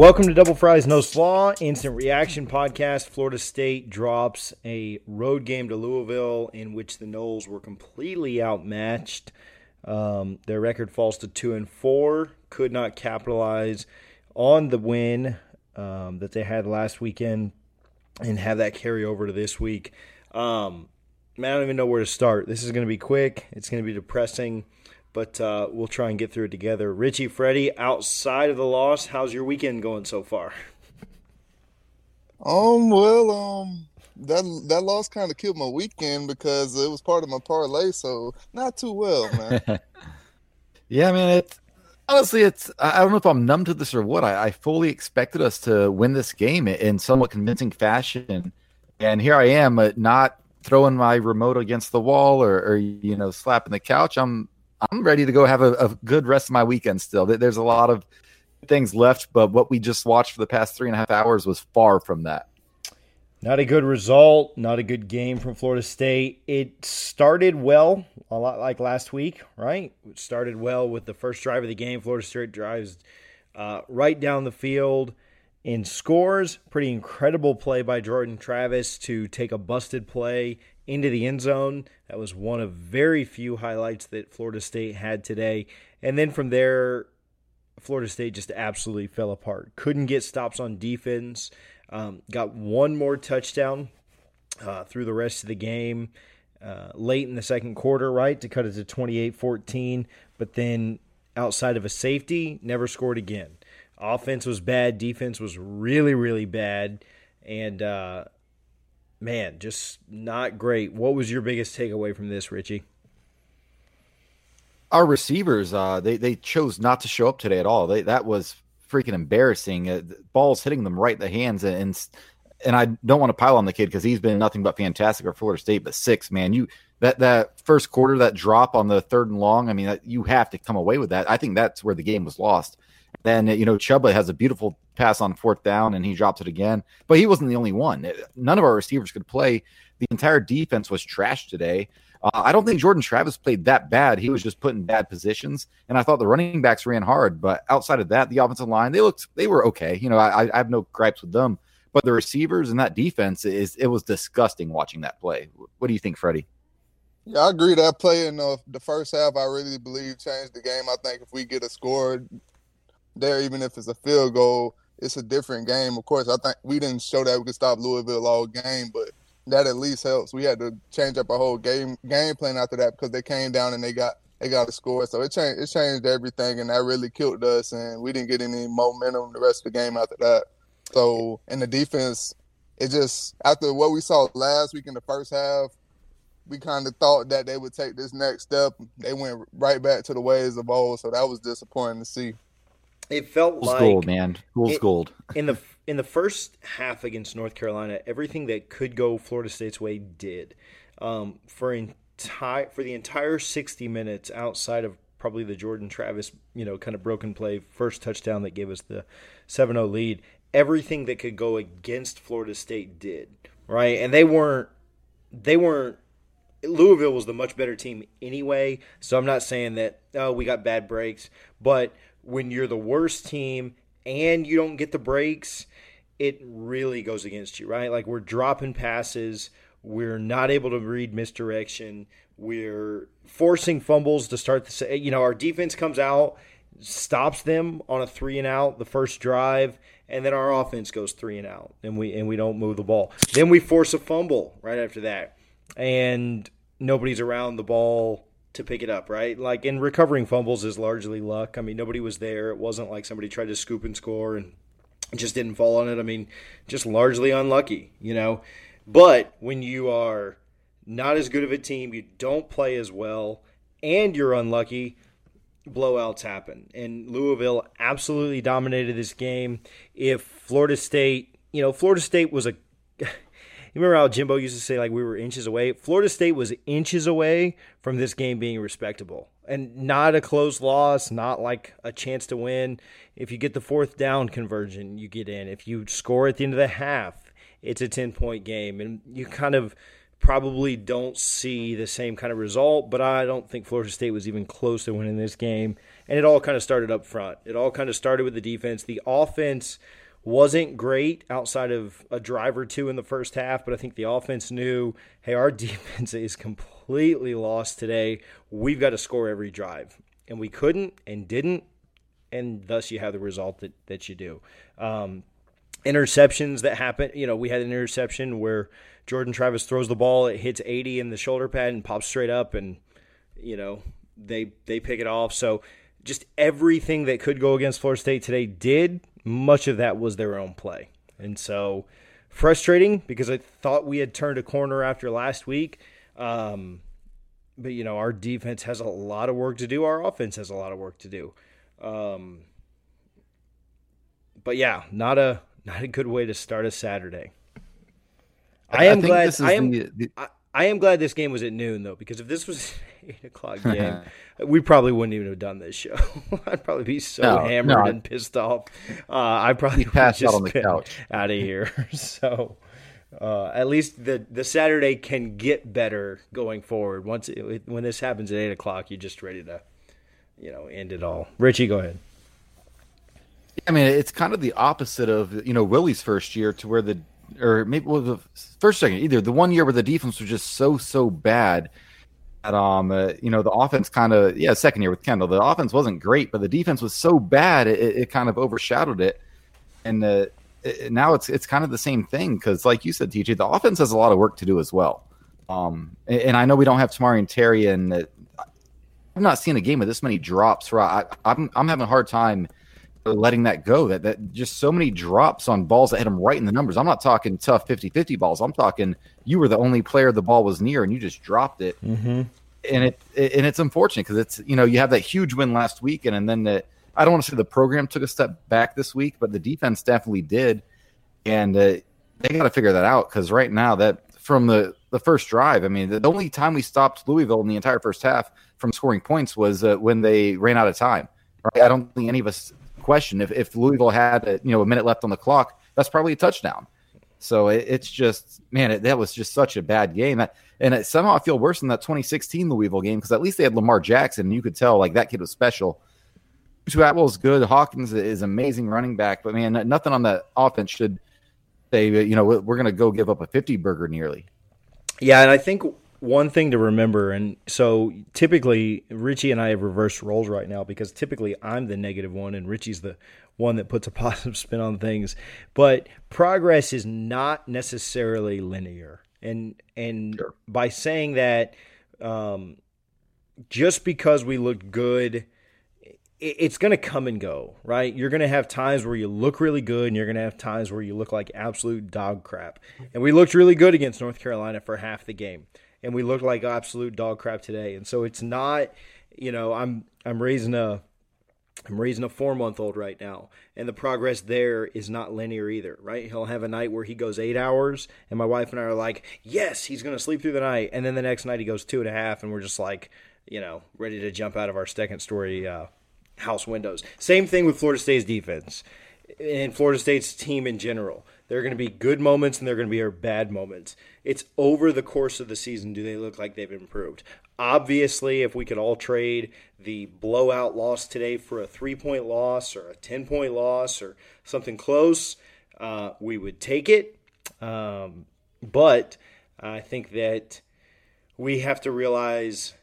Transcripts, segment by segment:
Welcome to Double Fries No Slaw, instant reaction podcast. Florida State drops a road game to Louisville in which the Noles were completely outmatched. Um, their record falls to two and four. Could not capitalize on the win um, that they had last weekend and have that carry over to this week. Um, man, I don't even know where to start. This is going to be quick. It's going to be depressing but uh, we'll try and get through it together. Richie, Freddie, outside of the loss, how's your weekend going so far? Um, well, um, that that loss kind of killed my weekend because it was part of my parlay, so not too well, man. yeah, man. It's honestly, it's I don't know if I'm numb to this or what. I, I fully expected us to win this game in somewhat convincing fashion, and here I am, uh, not throwing my remote against the wall or, or you know slapping the couch. I'm I'm ready to go have a, a, good rest of my weekend still. There's a lot of things left, but what we just watched for the past three and a half hours was far from that. Not a good result, not a good game from Florida State. It started well, a lot like last week, right? It started well with the first drive of the game. Florida State drives uh, right down the field and scores. Pretty incredible play by Jordan Travis to take a busted play into the end zone. That was one of very few highlights that Florida State had today. And then from there, Florida State just absolutely fell apart. Couldn't get stops on defense. Um, got one more touchdown uh, through the rest of the game uh, late in the second quarter, right, to cut it to 28 14. But then outside of a safety, never scored again. Offense was bad. Defense was really, really bad. And, uh, man, just not great. What was your biggest takeaway from this, Richie? Our receivers, uh, they they chose not to show up today at all. They, that was freaking embarrassing. Uh, balls hitting them right in the hands, and and I don't want to pile on the kid because he's been nothing but fantastic for Florida State. But six, man, you that that first quarter, that drop on the third and long. I mean, that, you have to come away with that. I think that's where the game was lost. Then you know Chubba has a beautiful pass on fourth down and he drops it again. But he wasn't the only one. None of our receivers could play. The entire defense was trash today. Uh, I don't think Jordan Travis played that bad. He was just put in bad positions, and I thought the running backs ran hard. But outside of that, the offensive line they looked they were okay. You know, I, I have no gripes with them. But the receivers and that defense is it was disgusting watching that play. What do you think, Freddie? Yeah, I agree. That play in the, the first half, I really believe changed the game. I think if we get a score there, even if it's a field goal, it's a different game. Of course, I think we didn't show that we could stop Louisville all game, but that at least helps. We had to change up our whole game game plan after that because they came down and they got they got a score. So it changed it changed everything, and that really killed us. And we didn't get any momentum the rest of the game after that. So in the defense, it just after what we saw last week in the first half, we kind of thought that they would take this next step. They went right back to the ways of old. So that was disappointing to see. It felt Fool's like gold, man. Fool's it, gold. in the in the first half against North Carolina, everything that could go Florida State's way did. Um, for entire for the entire sixty minutes, outside of probably the Jordan Travis, you know, kind of broken play first touchdown that gave us the 7-0 lead, everything that could go against Florida State did, right? And they weren't they weren't Louisville was the much better team anyway, so I'm not saying that oh we got bad breaks, but when you're the worst team and you don't get the breaks, it really goes against you, right? Like we're dropping passes, we're not able to read misdirection, we're forcing fumbles to start the you know, our defense comes out, stops them on a 3 and out the first drive, and then our offense goes 3 and out and we and we don't move the ball. Then we force a fumble right after that. And nobody's around the ball to pick it up, right? Like in recovering fumbles is largely luck. I mean, nobody was there. It wasn't like somebody tried to scoop and score and just didn't fall on it. I mean, just largely unlucky, you know. But when you are not as good of a team, you don't play as well, and you're unlucky, blowouts happen. And Louisville absolutely dominated this game. If Florida State, you know, Florida State was a you remember how Jimbo used to say like we were inches away? Florida State was inches away from this game being respectable and not a close loss, not like a chance to win. If you get the fourth down conversion, you get in. If you score at the end of the half, it's a 10 point game. And you kind of probably don't see the same kind of result, but I don't think Florida State was even close to winning this game. And it all kind of started up front. It all kind of started with the defense. The offense wasn't great outside of a drive or two in the first half, but I think the offense knew, hey, our defense is completely lost today. We've got to score every drive. And we couldn't and didn't, and thus you have the result that, that you do. Um, interceptions that happen, you know, we had an interception where Jordan Travis throws the ball, it hits 80 in the shoulder pad and pops straight up, and, you know, they they pick it off. So just everything that could go against Florida State today did much of that was their own play. And so frustrating because I thought we had turned a corner after last week. Um, but, you know, our defense has a lot of work to do. Our offense has a lot of work to do. Um, but yeah, not a not a good way to start a Saturday. I, I am glad. I am. The, the... I, I am glad this game was at noon though, because if this was eight o'clock game, we probably wouldn't even have done this show. I'd probably be so no, hammered no. and pissed off. Uh, I probably passed out on the couch out of here. so uh, at least the the Saturday can get better going forward. Once it, when this happens at eight o'clock, you're just ready to, you know, end it all. Richie, go ahead. I mean, it's kind of the opposite of you know Willie's first year, to where the or maybe well, the first second either the one year where the defense was just so so bad that um uh, you know the offense kind of yeah second year with Kendall the offense wasn't great but the defense was so bad it, it kind of overshadowed it. And uh, it, now it's it's kind of the same thing because like you said TJ the offense has a lot of work to do as well. Um and, and I know we don't have Tamorrion Terry and uh, I've not seen a game with this many drops right? I, I'm I'm having a hard time letting that go. That that just so many drops on balls that hit him right in the numbers. I'm not talking tough 50-50 balls. I'm talking you were the only player the ball was near and you just dropped it. Mm-hmm. And it, it, and it's unfortunate because it's you know you have that huge win last week and, and then the I don't want to say the program took a step back this week, but the defense definitely did, and uh, they got to figure that out because right now that from the the first drive, I mean the, the only time we stopped Louisville in the entire first half from scoring points was uh, when they ran out of time. Right? I don't think any of us question. If, if Louisville had a, you know a minute left on the clock, that's probably a touchdown. So it, it's just man, it, that was just such a bad game. And it, somehow I feel worse than that 2016 Louisville game because at least they had Lamar Jackson, and you could tell like that kid was special. Atwell is good. Hawkins is amazing running back, but man, nothing on that offense should say you know we're going to go give up a 50 burger nearly. Yeah, and I think one thing to remember, and so typically Richie and I have reversed roles right now because typically I'm the negative one and Richie's the one that puts a positive spin on things. But progress is not necessarily linear, and and sure. by saying that, um, just because we look good it's going to come and go, right? You're going to have times where you look really good and you're going to have times where you look like absolute dog crap. And we looked really good against North Carolina for half the game and we looked like absolute dog crap today. And so it's not, you know, I'm I'm raising a I'm raising a four month old right now, and the progress there is not linear either, right? He'll have a night where he goes eight hours, and my wife and I are like, yes, he's going to sleep through the night. And then the next night he goes two and a half, and we're just like, you know, ready to jump out of our second story uh, house windows. Same thing with Florida State's defense and Florida State's team in general. There are going to be good moments and there are going to be bad moments. It's over the course of the season do they look like they've improved. Obviously, if we could all trade the blowout loss today for a three point loss or a 10 point loss or something close, uh, we would take it. Um, but I think that we have to realize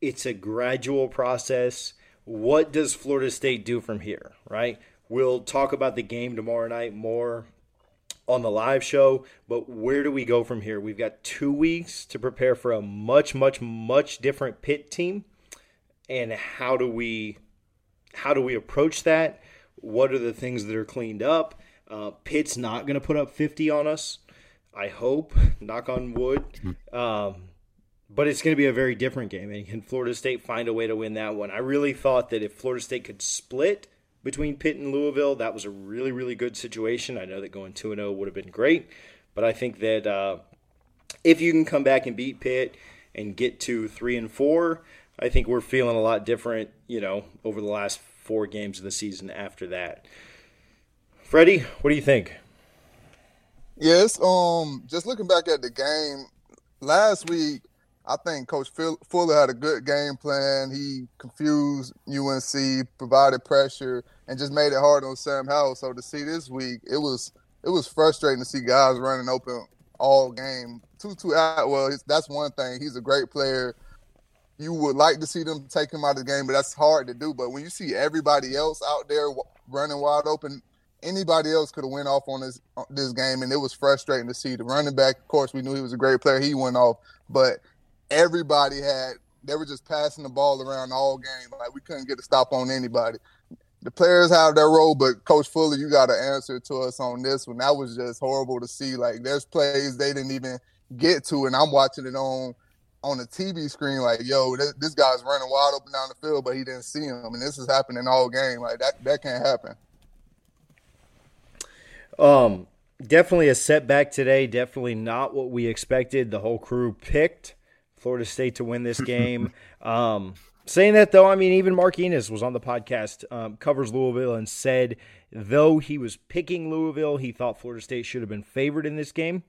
it's a gradual process. What does Florida State do from here, right? We'll talk about the game tomorrow night more on the live show. But where do we go from here? We've got two weeks to prepare for a much, much, much different Pitt team. And how do we how do we approach that? What are the things that are cleaned up? Uh, Pitt's not going to put up 50 on us. I hope, knock on wood. Um, but it's going to be a very different game. And can Florida State find a way to win that one? I really thought that if Florida State could split – between Pitt and Louisville. That was a really, really good situation. I know that going 2 0 would have been great, but I think that uh, if you can come back and beat Pitt and get to 3 and 4, I think we're feeling a lot different, you know, over the last four games of the season after that. Freddie, what do you think? Yes, um, just looking back at the game, last week, I think Coach Fuller had a good game plan. He confused UNC, provided pressure, and just made it hard on Sam Howell. So to see this week, it was it was frustrating to see guys running open all game. Tutu Atwell, that's one thing. He's a great player. You would like to see them take him out of the game, but that's hard to do. But when you see everybody else out there running wide open, anybody else could have went off on this uh, this game, and it was frustrating to see. The running back, of course, we knew he was a great player. He went off, but everybody had they were just passing the ball around all game. Like we couldn't get a stop on anybody. The players have their role, but Coach Fuller, you got to answer to us on this one. That was just horrible to see. Like there's plays they didn't even get to, and I'm watching it on on the TV screen. Like, yo, this, this guy's running wide open down the field, but he didn't see him, and this is happening all game. Like that that can't happen. Um, definitely a setback today. Definitely not what we expected. The whole crew picked Florida State to win this game. um, saying that though, I mean, even Mark Enos was on the podcast, um, covers Louisville, and said though he was picking Louisville, he thought Florida State should have been favored in this game.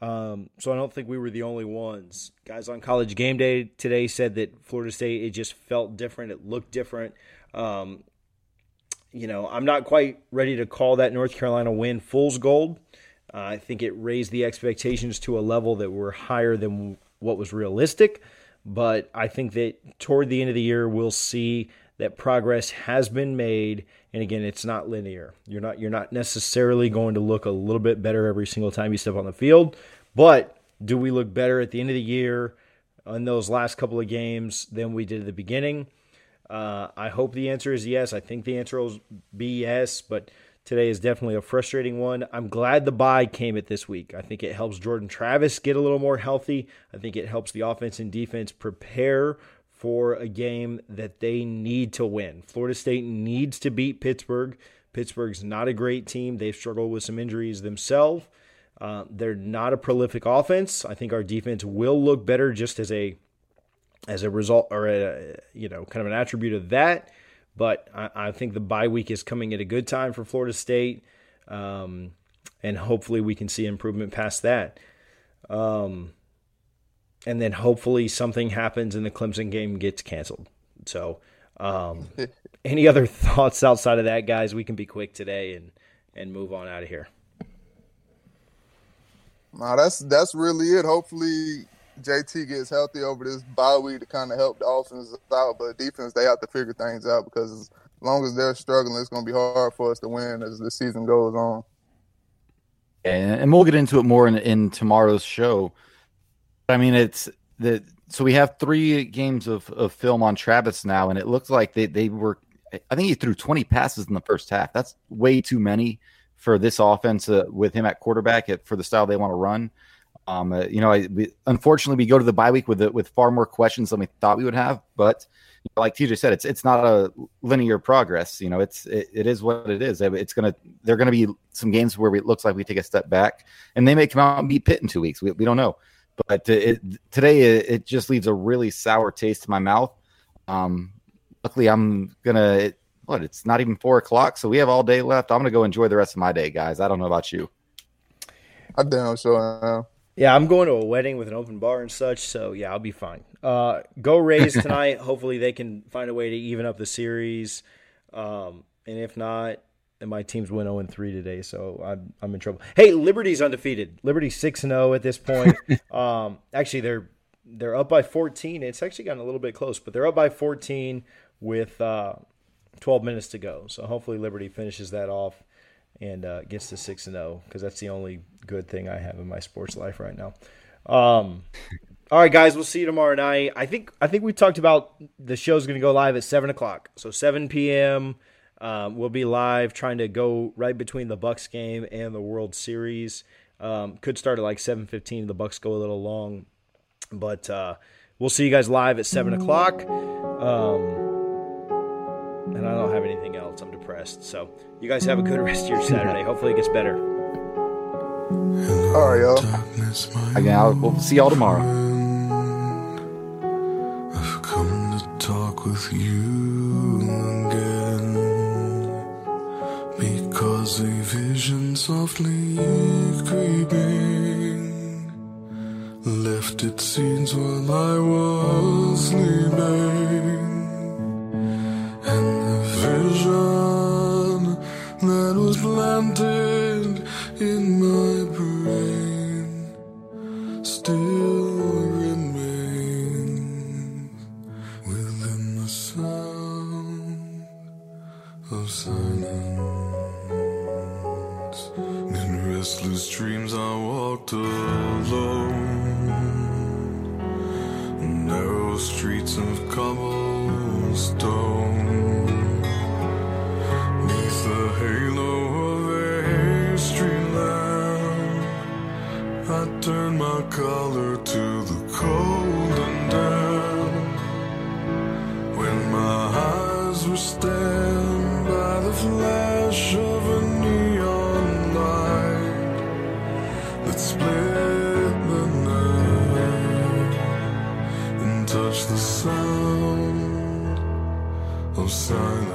Um, so I don't think we were the only ones. Guys on College Game Day today said that Florida State it just felt different, it looked different. Um, you know, I'm not quite ready to call that North Carolina win fool's gold. Uh, I think it raised the expectations to a level that were higher than what was realistic. But I think that toward the end of the year, we'll see that progress has been made. And again, it's not linear. You're not you're not necessarily going to look a little bit better every single time you step on the field. But do we look better at the end of the year in those last couple of games than we did at the beginning? Uh, I hope the answer is yes. I think the answer will be yes, but today is definitely a frustrating one. I'm glad the bye came at this week. I think it helps Jordan Travis get a little more healthy. I think it helps the offense and defense prepare for a game that they need to win. Florida State needs to beat Pittsburgh. Pittsburgh's not a great team. They've struggled with some injuries themselves. Uh, they're not a prolific offense. I think our defense will look better just as a as a result or a, you know kind of an attribute of that. But I, I think the bye week is coming at a good time for Florida State, um, and hopefully we can see improvement past that. Um, and then hopefully something happens and the Clemson game gets canceled. So, um, any other thoughts outside of that, guys? We can be quick today and and move on out of here. No, that's that's really it. Hopefully, JT gets healthy over this bye week to kind of help the offense out, but defense they have to figure things out because as long as they're struggling, it's going to be hard for us to win as the season goes on. And we'll get into it more in, in tomorrow's show. I mean, it's the so we have three games of, of film on Travis now, and it looks like they, they were. I think he threw 20 passes in the first half. That's way too many for this offense uh, with him at quarterback at, for the style they want to run. Um, uh, you know, I, we, unfortunately, we go to the bye week with with far more questions than we thought we would have. But you know, like TJ said, it's it's not a linear progress. You know, it's it, it is what it is. It's gonna there are gonna be some games where it looks like we take a step back, and they may come out and beat Pitt in two weeks. We, we don't know. But it, today it, it, just leaves a really sour taste in my mouth. Um, luckily, I'm gonna. What? It's not even four o'clock, so we have all day left. I'm gonna go enjoy the rest of my day, guys. I don't know about you. I damn sure yeah, I'm going to a wedding with an open bar and such, so yeah, I'll be fine. Uh, go Rays tonight. Hopefully, they can find a way to even up the series. Um, and if not, then my team's win 0 3 today, so I'm I'm in trouble. Hey, Liberty's undefeated. Liberty 6 0 at this point. um, actually, they're they're up by 14. It's actually gotten a little bit close, but they're up by 14 with uh, 12 minutes to go. So hopefully, Liberty finishes that off and uh, gets to six and zero oh, because that's the only good thing I have in my sports life right now. Um, all right, guys, we'll see you tomorrow night. I think I think we talked about the show's going to go live at seven o'clock, so seven p.m. Um, we'll be live trying to go right between the Bucs game and the World Series. Um, could start at like seven fifteen. The Bucs go a little long, but uh, we'll see you guys live at seven o'clock. Um, and I don't have anything else. I'm depressed. So you guys have a good rest of your Saturday. Hopefully it gets better. All right, y'all. Again, I'll, we'll see y'all tomorrow. I've come to talk with you again because a vision softly creeping left its scenes while I was sleeping. was planted in my brain. I turn my color to the cold and damp. When my eyes were stained by the flash of a neon light That split the night And touched the sound of silence.